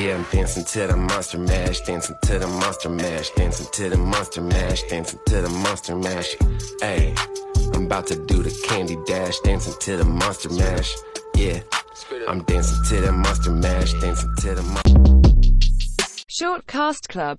Yeah, I'm dancing to the monster mash, dancing to the monster mash, dancing to the monster mash, dancing to the monster mash. Hey, I'm about to do the candy dash, dancing to the monster mash. Yeah, I'm dancing to the monster mash, dancing to the monster. Short Cast Club